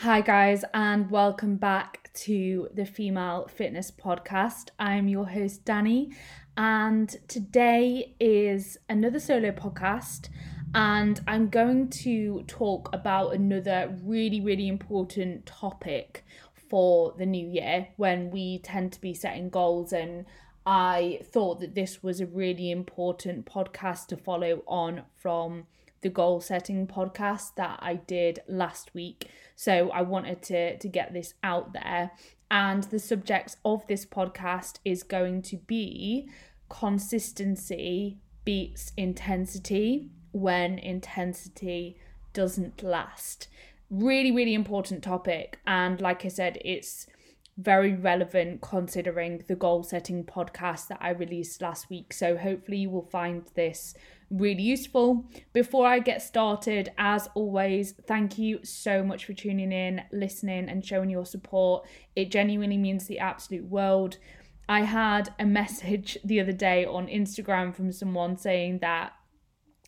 Hi, guys, and welcome back to the Female Fitness Podcast. I'm your host, Danni, and today is another solo podcast. And I'm going to talk about another really, really important topic for the new year when we tend to be setting goals. And I thought that this was a really important podcast to follow on from the goal setting podcast that I did last week. So I wanted to to get this out there. And the subject of this podcast is going to be consistency beats intensity when intensity doesn't last. Really, really important topic. And like I said, it's very relevant considering the goal setting podcast that I released last week. So hopefully you will find this really useful. Before I get started, as always, thank you so much for tuning in, listening, and showing your support. It genuinely means the absolute world. I had a message the other day on Instagram from someone saying that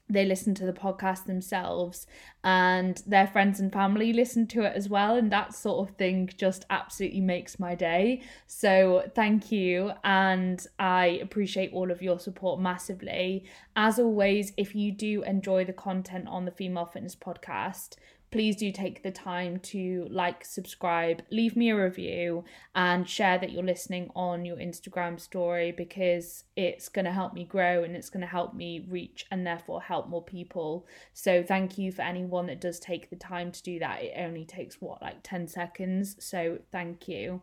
they listen to the podcast themselves and their friends and family listen to it as well. And that sort of thing just absolutely makes my day. So thank you. And i appreciate all of your support massively. As always if you do enjoy the content on the female fitness podcast please do take the time to like, subscribe, leave me a review, and share that you're listening on your Instagram story because it's going to help me grow and it's going to help me reach and therefore help more people. So, thank you for anyone that does take the time to do that. It only takes what, like 10 seconds. So, thank you.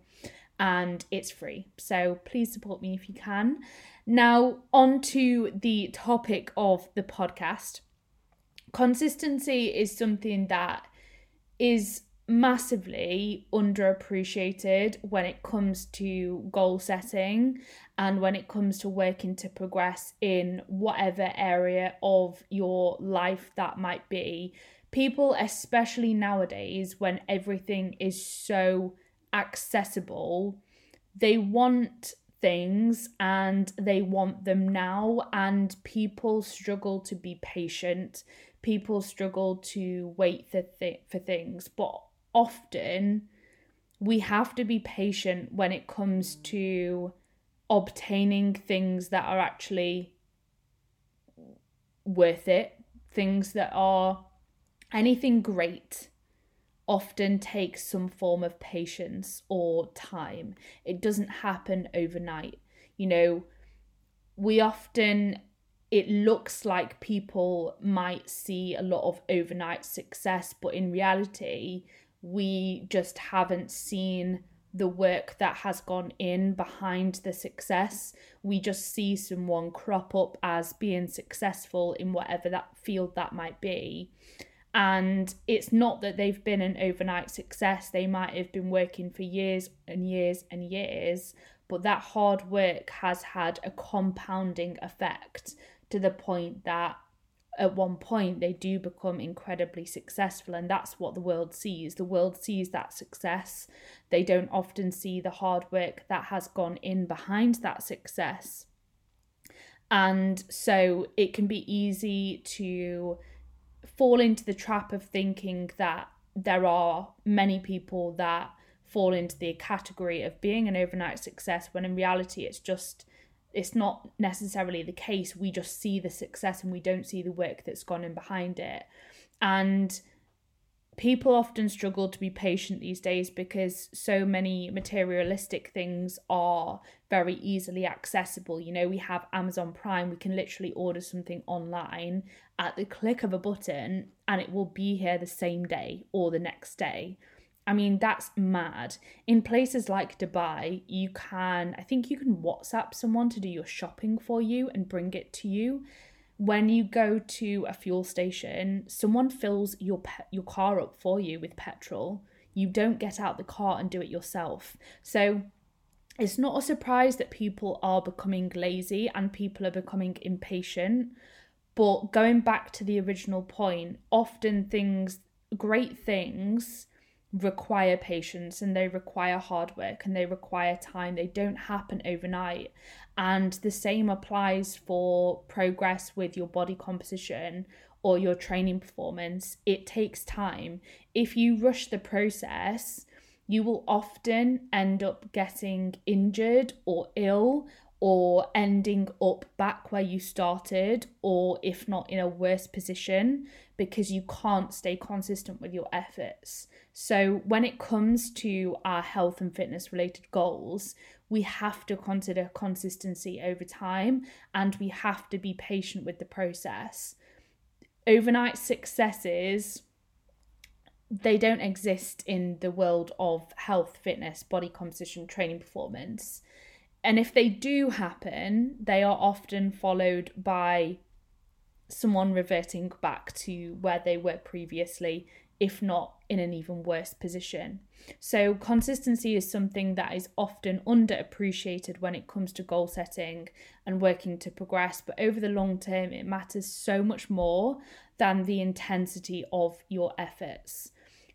And it's free. So, please support me if you can. Now, on to the topic of the podcast consistency is something that is massively underappreciated when it comes to goal setting and when it comes to working to progress in whatever area of your life that might be. People, especially nowadays, when everything is so accessible, they want things and they want them now, and people struggle to be patient people struggle to wait for, th- for things, but often we have to be patient when it comes to obtaining things that are actually worth it, things that are anything great often takes some form of patience or time. It doesn't happen overnight. You know, we often it looks like people might see a lot of overnight success, but in reality, we just haven't seen the work that has gone in behind the success. We just see someone crop up as being successful in whatever that field that might be. And it's not that they've been an overnight success, they might have been working for years and years and years, but that hard work has had a compounding effect to the point that at one point they do become incredibly successful and that's what the world sees. The world sees that success. They don't often see the hard work that has gone in behind that success. And so it can be easy to fall into the trap of thinking that there are many people that fall into the category of being an overnight success when in reality it's just it's not necessarily the case. We just see the success and we don't see the work that's gone in behind it. And people often struggle to be patient these days because so many materialistic things are very easily accessible. You know, we have Amazon Prime, we can literally order something online at the click of a button and it will be here the same day or the next day. I mean, that's mad. In places like Dubai, you can, I think you can WhatsApp someone to do your shopping for you and bring it to you. When you go to a fuel station, someone fills your pe- your car up for you with petrol. You don't get out the car and do it yourself. So it's not a surprise that people are becoming lazy and people are becoming impatient. But going back to the original point, often things, great things, require patience and they require hard work and they require time. They don't happen overnight. And the same applies for progress with your body composition or your training performance, it takes time. If you rush the process, you will often end up getting injured or ill or ending up back where you started, or if not in a worse position, because you can't stay consistent with your efforts. So, when it comes to our health and fitness related goals, we have to consider consistency over time and we have to be patient with the process. Overnight successes they don't exist in the world of health, fitness, body composition, training performance. And if they do happen, they are often followed by someone reverting back to where they were previously, if not in an even worse position. So, consistency is something that is often underappreciated when it comes to goal setting and working to progress. But over the long term, it matters so much more than the intensity of your efforts.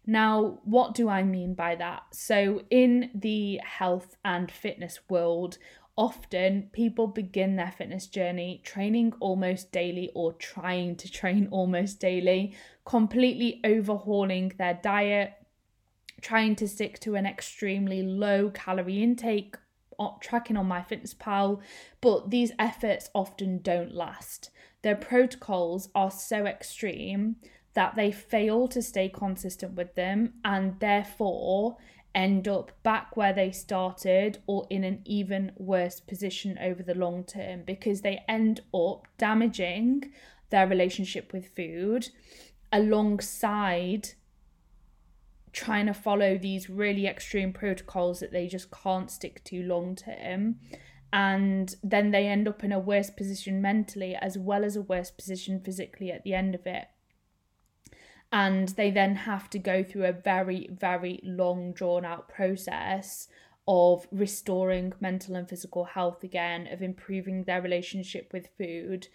Now, what do I mean by that? So, in the health and fitness world, often people begin their fitness journey training almost daily or trying to train almost daily, completely overhauling their diet, trying to stick to an extremely low calorie intake, tracking on MyFitnessPal, but these efforts often don't last. Their protocols are so extreme that they fail to stay consistent with them and therefore end up back where they started or in an even worse position over the long term because they end up damaging their relationship with food alongside trying to follow these really extreme protocols that they just can't stick to long term. And then they end up in a worse position mentally as well as a worse position physically at the end of it and they then have to go through a very very long drawn out process of restoring mental and physical health again of improving their relationship with food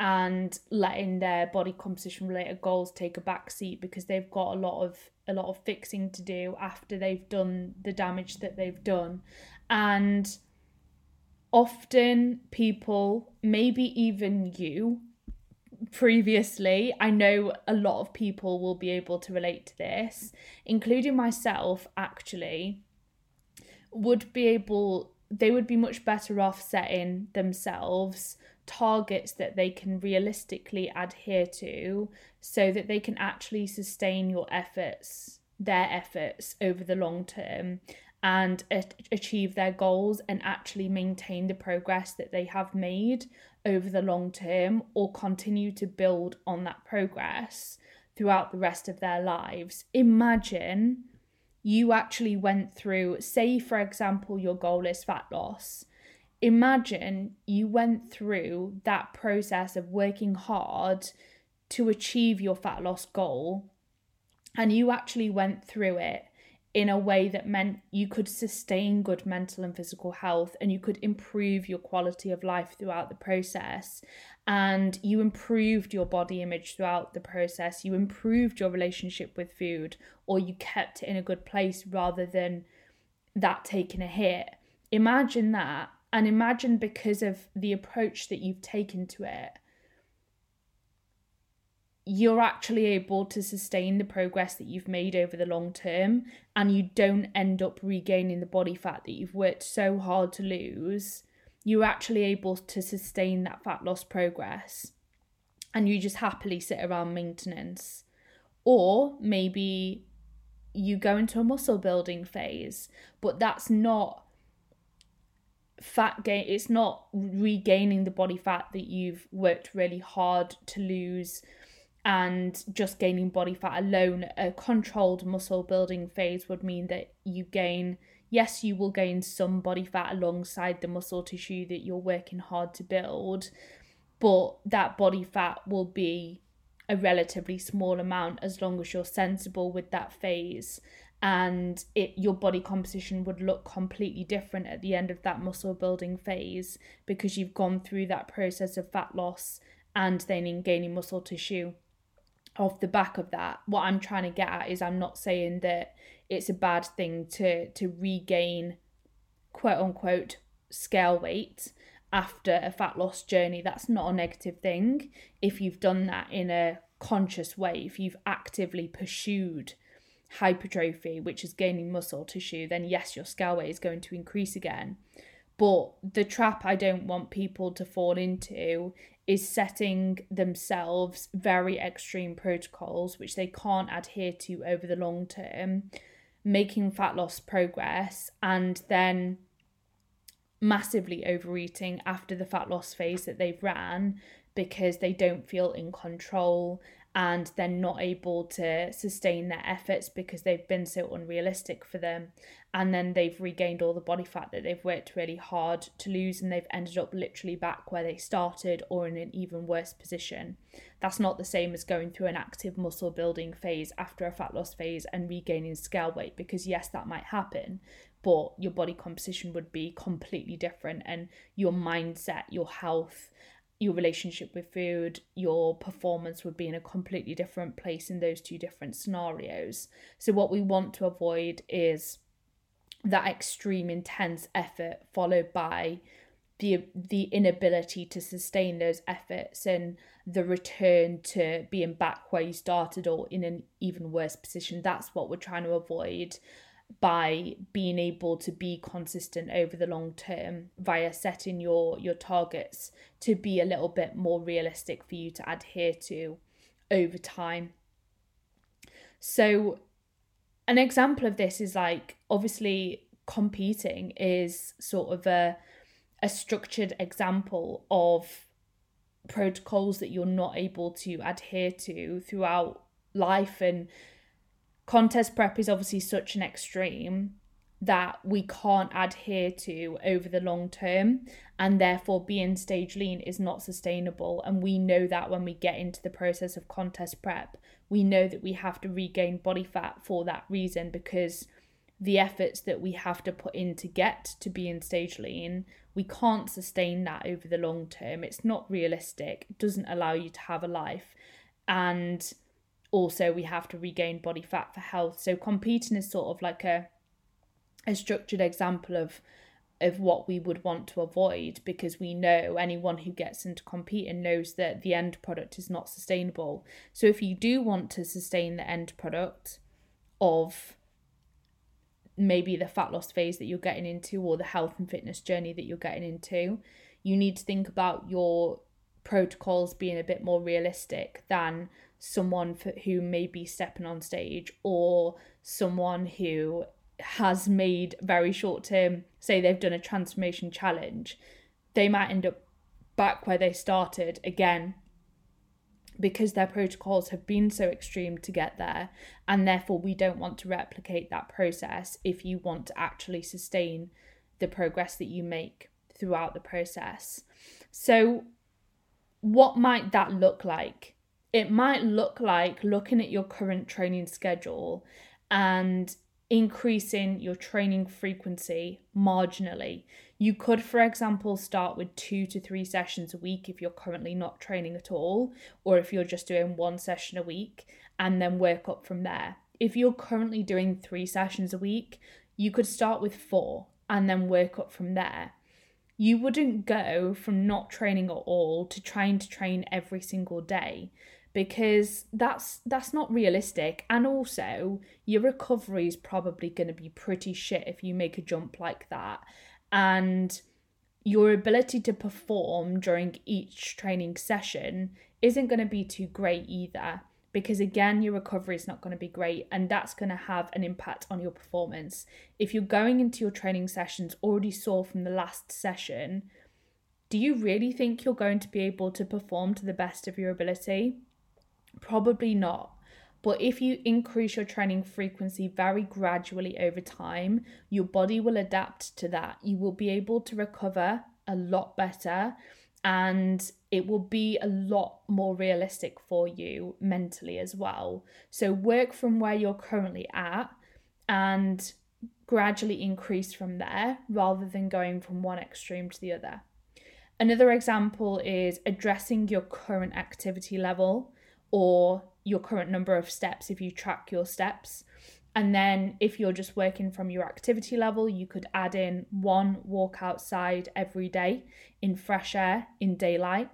and letting their body composition related goals take a back seat because they've got a lot of a lot of fixing to do after they've done the damage that they've done. And often people maybe even you previously. I know a lot of people will be able to relate to this, including myself, actually, would be able, they would be much better off setting themselves targets that they can realistically adhere to so that they can actually sustain your efforts, their efforts over the long term and achieve their goals and actually maintain the progress that they have made over the long term or continue to build on that progress throughout the rest of their lives. Imagine you actually went through, say, for example, your goal is fat loss. Imagine you went through that process of working hard to achieve your fat loss goal and you actually went through it in a way that meant you could sustain good mental and physical health and you could improve your quality of life throughout the process. And you improved your body image throughout the process. You improved your relationship with food or you kept it in a good place rather than that taking a hit. Imagine that and imagine because of the approach that you've taken to it you're actually able to sustain the progress that you've made over the long term and you don't end up regaining the body fat that you've worked so hard to lose, you're actually able to sustain that fat loss progress and you just happily sit around maintenance. Or maybe you go into a muscle building phase, but that's not fat gain, it's not regaining the body fat that you've worked really hard to lose and just gaining body fat alone, a controlled muscle building phase would mean that you gain, yes, you will gain some body fat alongside the muscle tissue that you're working hard to build, but that body fat will be a relatively small amount as long as you're sensible with that phase. And it your body composition would look completely different at the end of that muscle building phase because you've gone through that process of fat loss and then in gaining muscle tissue off the back of that what i'm trying to get at is i'm not saying that it's a bad thing to to regain quote unquote scale weight after a fat loss journey. That's not a negative thing if you've done that in a conscious way, if you've actively pursued hypertrophy, which is gaining muscle tissue, then yes, your scale weight is going to increase again. But the trap I don't want people to fall into is setting themselves very extreme protocols which they can't adhere to over the long term, making fat loss progress, and then massively overeating after the fat loss phase that they've ran because they don't feel in control and they're not able to sustain their efforts because they've been so unrealistic for them. And then they've regained all the body fat that they've worked really hard to lose and they've ended up literally back where they started or in an even worse position. That's not the same as going through an active muscle building phase after a fat loss phase and regaining scale weight because yes that might happen but your body composition would be completely different and your mindset your health your relationship with food, your performance would be in a completely different place in those two different scenarios. So, what we want to avoid is that extreme intense effort followed by the the inability to sustain those efforts and the return to being back where you started or in an even worse position that's what we're trying to avoid by being able to be consistent over the long term via setting your your targets to be a little bit more realistic for you to adhere to over time. So an example of this is like obviously competing is sort of a a structured example of protocols that you're not able to adhere to throughout life and contest prep is obviously such an extreme that we can't adhere to over the long term and therefore being stage lean is not sustainable. And we know that when we get into the process of contest prep we know that we have to regain body fat for that reason because the efforts that we have to put in to get to being stage lean we can't sustain that over the long term. It's not realistic. It doesn't allow you to have a life. And also we have to regain body fat for health. So competing is sort of like a a structured example of of what we would want to avoid because we know anyone who gets into competing knows that the end product is not sustainable. So if you do want to sustain the end product of maybe the fat loss phase that you're getting into or the health and fitness journey that you're getting into, you need to think about your protocols being a bit more realistic than someone for, who may be stepping on stage or someone who has made very short term, say they've done a transformation challenge, they might end up back where they started again because their protocols have been so extreme to get there. And therefore we don't want to replicate that process if you want to actually sustain the progress that you make throughout the process. So what might that look like it might look like looking at your current training schedule and increasing your training frequency marginally. You could, for example, start with two to three sessions a week if you're currently not training at all, or if you're just doing one session a week, and then work up from there. If you're currently doing three sessions a week, you could start with four and then work up from there. You wouldn't go from not training at all to trying to train every single day because that's that's not realistic. And also your recovery is probably going to be pretty shit if you make a jump like that. And your ability to perform during each training session isn't going to be too great either because again your recovery is not going to be great and that's going to have an impact on your performance. If you're going into your training sessions already sore from the last session do you really think you're going to be able to perform to the best of your ability Probably not. But if you increase your training frequency very gradually over time, your body will adapt to that. You will be able to recover a lot better and it will be a lot more realistic for you mentally as well. So, work from where you're currently at and gradually increase from there rather than going from one extreme to the other. Another example is addressing your current activity level or your current number of steps if you track your steps And then if you're just working from your activity level, you could add in one walk outside every day in fresh air, in daylight.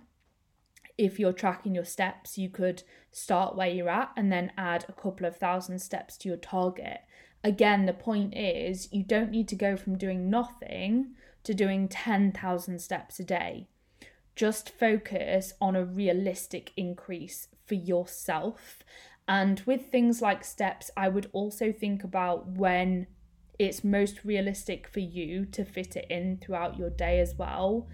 If you're tracking your steps, you could start where you're at and then add a couple of thousand steps to your target. Again, the point is you don't need to go from doing nothing to doing 10,000 steps a day. Just focus on a realistic increase for yourself and with things like steps, I would also think about when it's most realistic for you to fit it in throughout your day as well.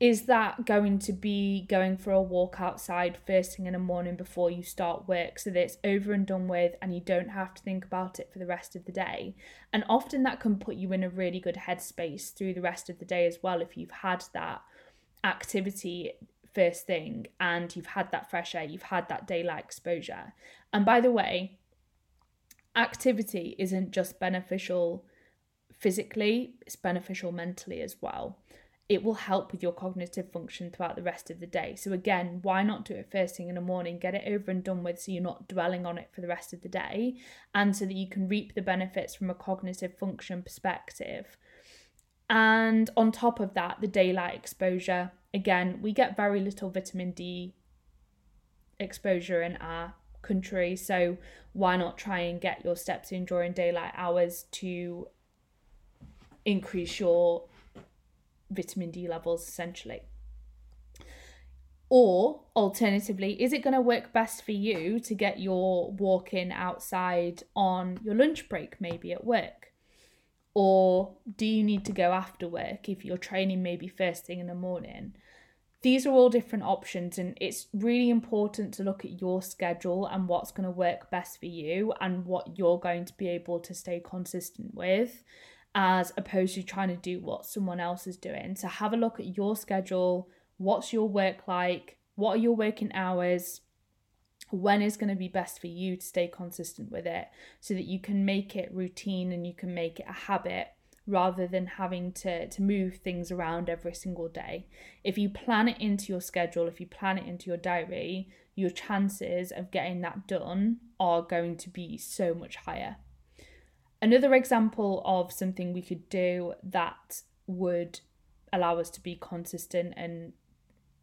Is that going to be going for a walk outside first thing in the morning before you start work so that it's over and done with and you don't have to think about it for the rest of the day? And often that can put you in a really good headspace through the rest of the day as well if you've had that activity first thing and you've had that fresh air, you've had that daylight exposure. And by the way, activity isn't just beneficial physically, it's beneficial mentally as well. It will help with your cognitive function throughout the rest of the day. So, again, why not do it first thing in the morning? Get it over and done with so you're not dwelling on it for the rest of the day and so that you can reap the benefits from a cognitive function perspective. And on top of that, the daylight exposure again, we get very little vitamin D exposure in our country. So why not try and get your steps in during daylight hours to increase your vitamin D levels essentially? Or alternatively, is it going to work best for you to get your walking outside on your lunch break, maybe at work? Or do you need to go after work if you're training maybe first thing in the morning? these are all different options and it's really important to look at your schedule and what's going to work best for you and what you're going to be able to stay consistent with as opposed to trying to do what someone else is doing. So have a look at your schedule. What's your work like? What are your working hours when is going to be best for you to stay consistent with it so that you can make it routine and you can make it a habit rather than having to, to move things around every single day. If you plan it into your schedule, if you plan it into your diary, your chances of getting that done are going to be so much higher. Another example of something we could do that would allow us to be consistent and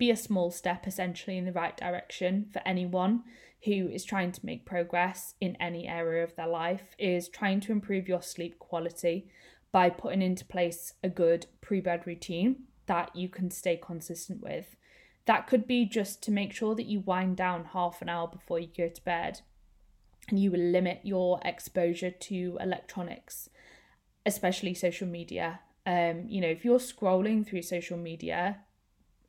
be a small step essentially in the right direction for anyone who is trying to make progress in any area of their life is trying to improve your sleep quality by putting into place a good pre bed routine that you can stay consistent with. That could be just to make sure that you wind down half an hour before you go to bed and you will limit your exposure to electronics, especially social media. Um, you know, if you're scrolling through social media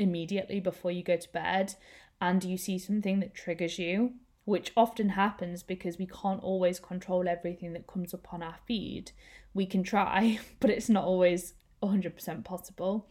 immediately before you go to bed and you see something that triggers you, which often happens because we can't always control everything that comes up on our feed. We can try, but it's not always 100% possible.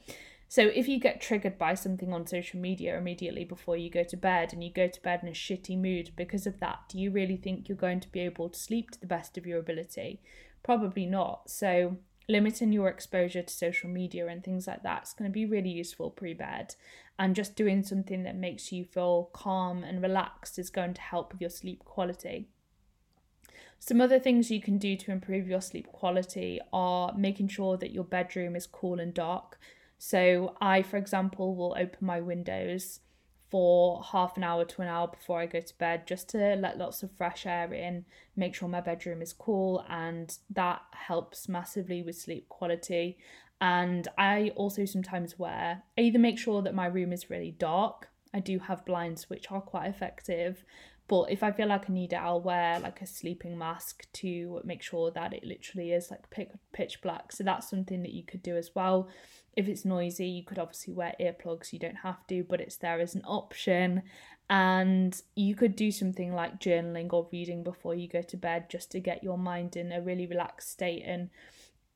So if you get triggered by something on social media immediately before you go to bed and you go to bed in a shitty mood because of that, do you really think you're going to be able to sleep to the best of your ability? Probably not. So limiting your exposure to social media and things like that is going to be really useful pre bed. And just doing something that makes you feel calm and relaxed is going to help with your sleep quality. Some other things you can do to improve your sleep quality are making sure that your bedroom is cool and dark. So, I, for example, will open my windows for half an hour to an hour before I go to bed just to let lots of fresh air in, make sure my bedroom is cool, and that helps massively with sleep quality. And I also sometimes wear, I either make sure that my room is really dark, I do have blinds which are quite effective, but if I feel like I need it, I'll wear like a sleeping mask to make sure that it literally is like pitch black. So that's something that you could do as well. If it's noisy, you could obviously wear earplugs, you don't have to, but it's there as an option. And you could do something like journaling or reading before you go to bed just to get your mind in a really relaxed state. And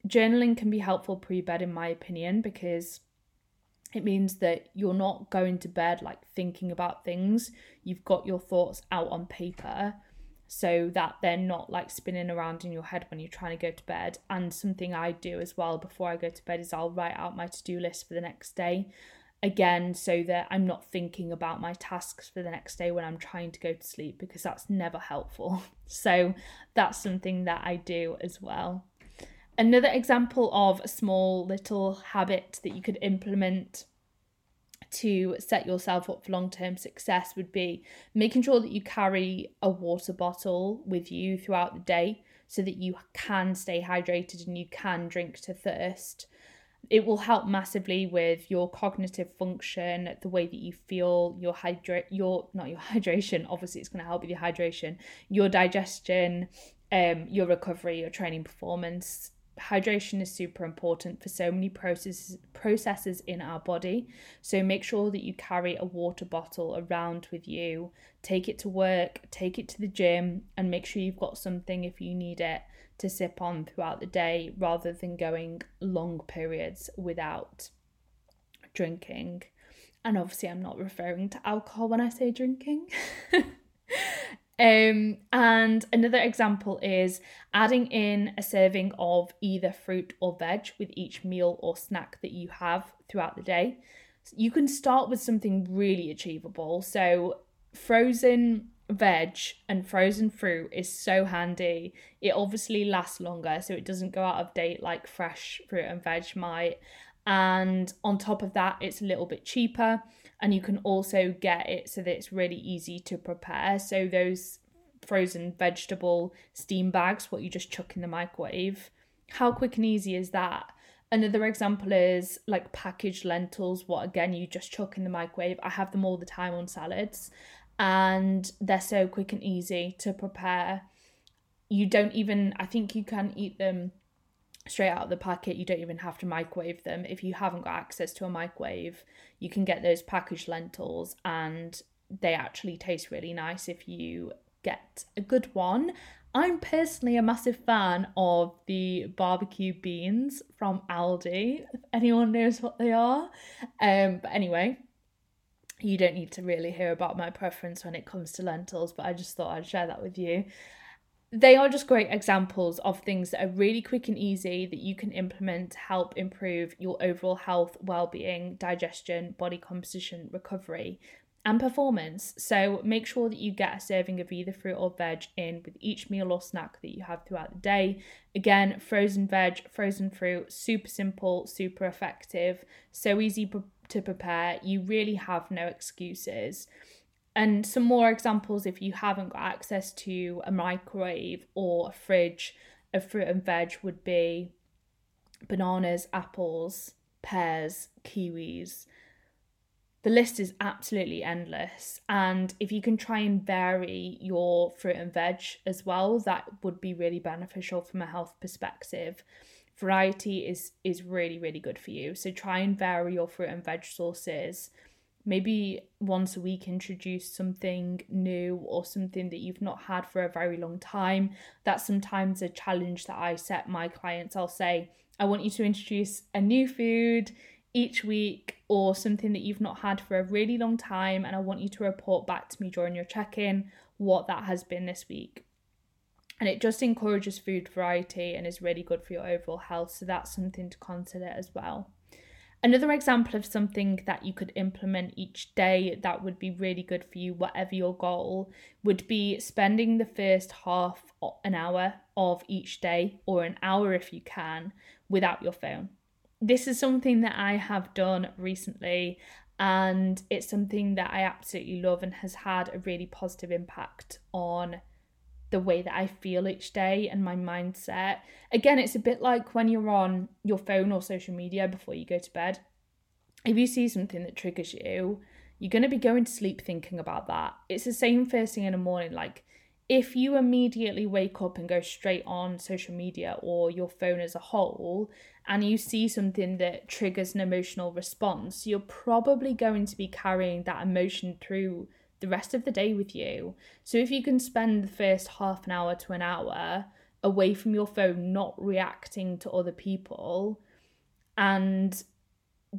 journaling can be helpful pre bed, in my opinion, because it means that you're not going to bed like thinking about things. You've got your thoughts out on paper so that they're not like spinning around in your head when you're trying to go to bed. And something I do as well before I go to bed is I'll write out my to do list for the next day. again so that I'm not thinking about my tasks for the next day when I'm trying to go to sleep because that's never helpful. So that's something that I do as well. Another example of a small little habit that you could implement to set yourself up for long term success would be making sure that you carry a water bottle with you throughout the day so that you can stay hydrated and you can drink to thirst. It will help massively with your cognitive function, the way that you feel, your hydrate, your not your hydration. Obviously, it's going to help with your hydration, your digestion, um, your recovery, your training performance, hydration is super important for so many processes processes in our body. So make sure that you carry a water bottle around with you. Take it to work take it to the gym and make sure you've got something if you need it to sip on throughout the day rather than going long periods without drinking. And obviously I'm not referring to alcohol when I say drinking Um, and another example is adding in a serving of either fruit or veg with each meal or snack that you have throughout the day. You can start with something really achievable. So, frozen veg and frozen fruit is so handy. It obviously lasts longer, so it doesn't go out of date like fresh fruit and veg might. And on top of that, it's a little bit cheaper and you can also get it so that it's really easy to prepare. So those frozen vegetable steam bags, what you just chuck in the microwave, how quick and easy is that? Another example is like packaged lentils, what again you just chuck in the microwave. I have them all the time on salads and they're so quick and easy to prepare. You don't even, I think you can eat them straight out of the packet. You don't even have to microwave them. If you haven't got access to a microwave, you can get those packaged lentils and they actually taste really nice if you get a good one. I'm personally a massive fan of the barbecue beans from Aldi, if anyone knows what they are. Um, but anyway, you don't need to really hear about my preference when it comes to lentils, but I just thought I'd share that with you they are just great examples of things that are really quick and easy that you can implement to help improve your overall health, well-being, digestion, body composition, recovery, and performance. So make sure that you get a serving of either fruit or veg in with each meal or snack that you have throughout the day. Again, frozen veg, frozen fruit, super simple, super effective, so easy to prepare. You really have no excuses. And some more examples if you haven't got access to a microwave or a fridge of fruit and veg would be bananas, apples, pears, kiwis. The list is absolutely endless. And if you can try and vary your fruit and veg as well, that would be really beneficial from a health perspective. Variety is is really, really good for you. So try and vary your fruit and veg sources maybe once a week introduce something new or something that you've not had for a very long time. That's sometimes a challenge that I set my clients. I'll say, I want you to introduce a new food each week or something that you've not had for a really long time, and I want you to report back to me during your check in what that has been this week. And it just encourages food variety and is really good for your overall health. So that's something to consider as well. Another example of something that you could implement each day that would be really good for you, whatever your goal, would be spending the first half an hour of each day, or an hour if you can, without your phone. This is something that I have done recently, and it's something that I absolutely love and has had a really positive impact on the way that I feel each day and my mindset. Again, it's a bit like when you're on your phone or social media before you go to bed. If you see something that triggers you, you're going to be going to sleep thinking about that. It's the same first thing in the morning. Like, if you immediately wake up and go straight on social media or your phone as a whole and you see something that triggers an emotional response, you're probably going to be carrying that emotion through the rest of the day with you. So if you can spend the first half an hour to an hour away from your phone, not reacting to other people, and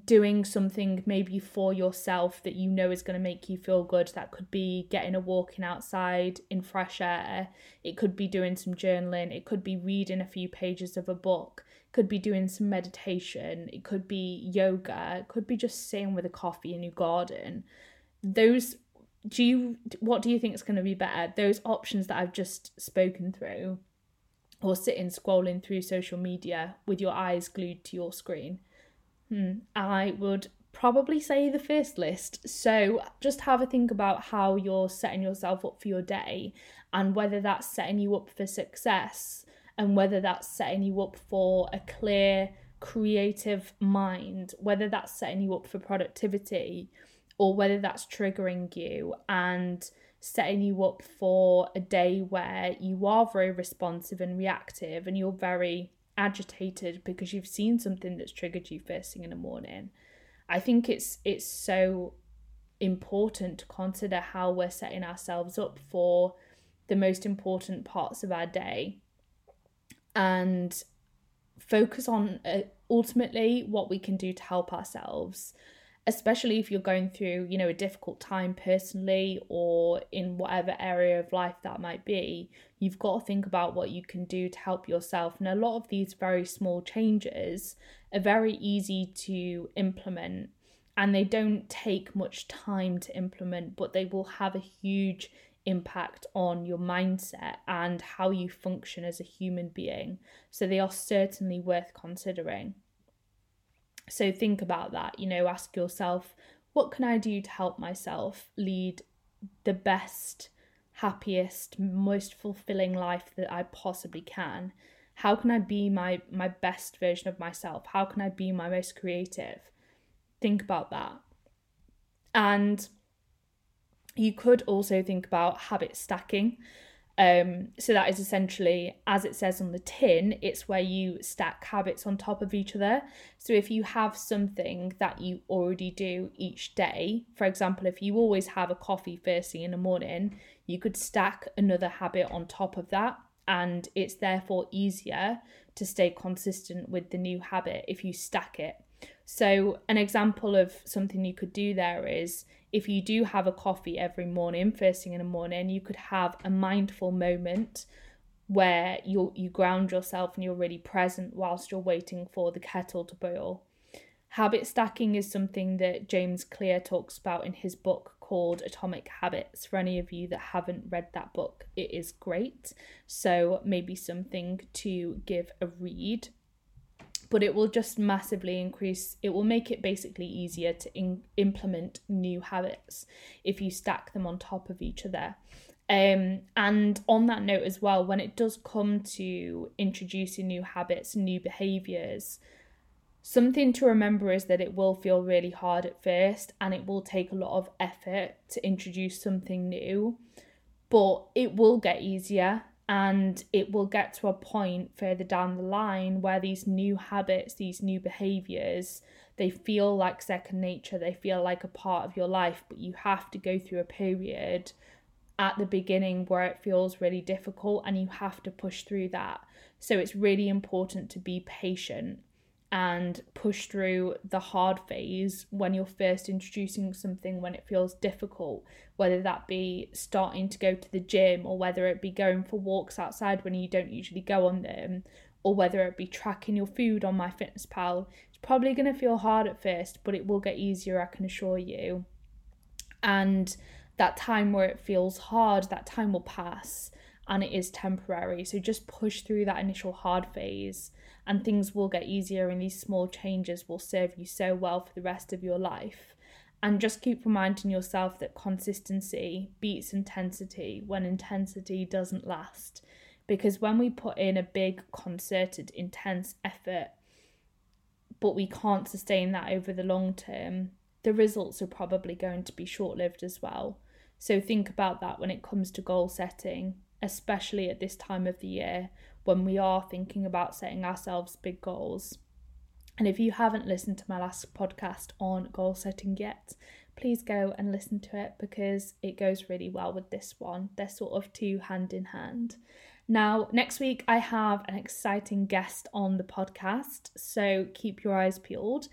doing something maybe for yourself that you know is going to make you feel good. That could be getting a walking outside in fresh air. It could be doing some journaling. It could be reading a few pages of a book. It could be doing some meditation. It could be yoga. It could be just sitting with a coffee in your garden. Those do you what do you think is going to be better? Those options that I've just spoken through or sitting scrolling through social media with your eyes glued to your screen Hmm, I would probably say the first list. So just have a think about how you're setting yourself up for your day and whether that's setting you up for success and whether that's setting you up for a clear, creative mind, whether that's setting you up for productivity or whether that's triggering you and setting you up for a day where you are very responsive and reactive and you're very agitated because you've seen something that's triggered you first thing in the morning. I think it's it's so important to consider how we're setting ourselves up for the most important parts of our day and focus on uh, ultimately what we can do to help ourselves especially if you're going through, you know, a difficult time personally or in whatever area of life that might be, you've got to think about what you can do to help yourself. And a lot of these very small changes are very easy to implement and they don't take much time to implement, but they will have a huge impact on your mindset and how you function as a human being. So they are certainly worth considering. So think about that, you know, ask yourself, what can I do to help myself lead the best, happiest, most fulfilling life that I possibly can? How can I be my my best version of myself? How can I be my most creative? Think about that. And you could also think about habit stacking. Um, so that is essentially, as it says on the tin, it's where you stack habits on top of each other. So if you have something that you already do each day, for example, if you always have a coffee first thing in the morning, you could stack another habit on top of that. And it's therefore easier to stay consistent with the new habit if you stack it. So, an example of something you could do there is if you do have a coffee every morning, first thing in the morning, you could have a mindful moment where you you ground yourself and you're really present whilst you're waiting for the kettle to boil. Habit stacking is something that James Clear talks about in his book called Atomic Habits. For any of you that haven't read that book, it is great. So maybe something to give a read but it will just massively increase it will make it basically easier to in- implement new habits if you stack them on top of each other. Um, and on that note as well when it does come to introducing new habits new behaviors something to remember is that it will feel really hard at first and it will take a lot of effort to introduce something new but it will get easier and it will get to a point further down the line where these new habits these new behaviors they feel like second nature they feel like a part of your life but you have to go through a period at the beginning where it feels really difficult and you have to push through that. So it's really important to be patient and push through the hard phase when you're first introducing something when it feels difficult, whether that be starting to go to the gym or whether it be going for walks outside when you don't usually go on them, or whether it be tracking your food on MyFitnessPal. It's probably going to feel hard at first, but it will get easier, I can assure you. And that time where it feels hard, that time will pass and it is temporary. So just push through that initial hard phase and things will get easier and these small changes will serve you so well for the rest of your life. And just keep reminding yourself that consistency beats intensity when intensity doesn't last. Because when we put in a big, concerted, intense effort, but we can't sustain that over the long term, the results are probably going to be short lived as well. So think about that when it comes to goal setting, especially at this time of the year when we are thinking about setting ourselves big goals. And if you haven't listened to my last podcast on goal setting yet, please go and listen to it because it goes really well with this one. They're sort of two hand in hand. Now, next week, I have an exciting guest on the podcast, so keep your eyes peeled.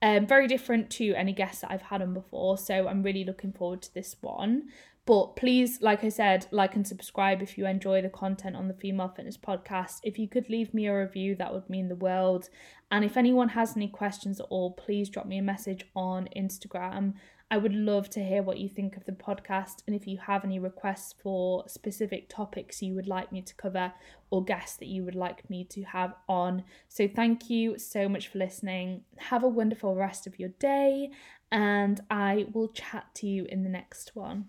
Um, very different to any guests that I've had on before. So I'm really looking forward to this one. But please, like I said, like and subscribe if you enjoy the content on the Female Fitness Podcast. If you could leave me a review, that would mean the world. And if anyone has any questions at all, please drop me a message on Instagram. I would love to hear what you think of the podcast and if you have any requests for specific topics you would like me to cover or guests that you would like me to have on. So, thank you so much for listening. Have a wonderful rest of your day, and I will chat to you in the next one.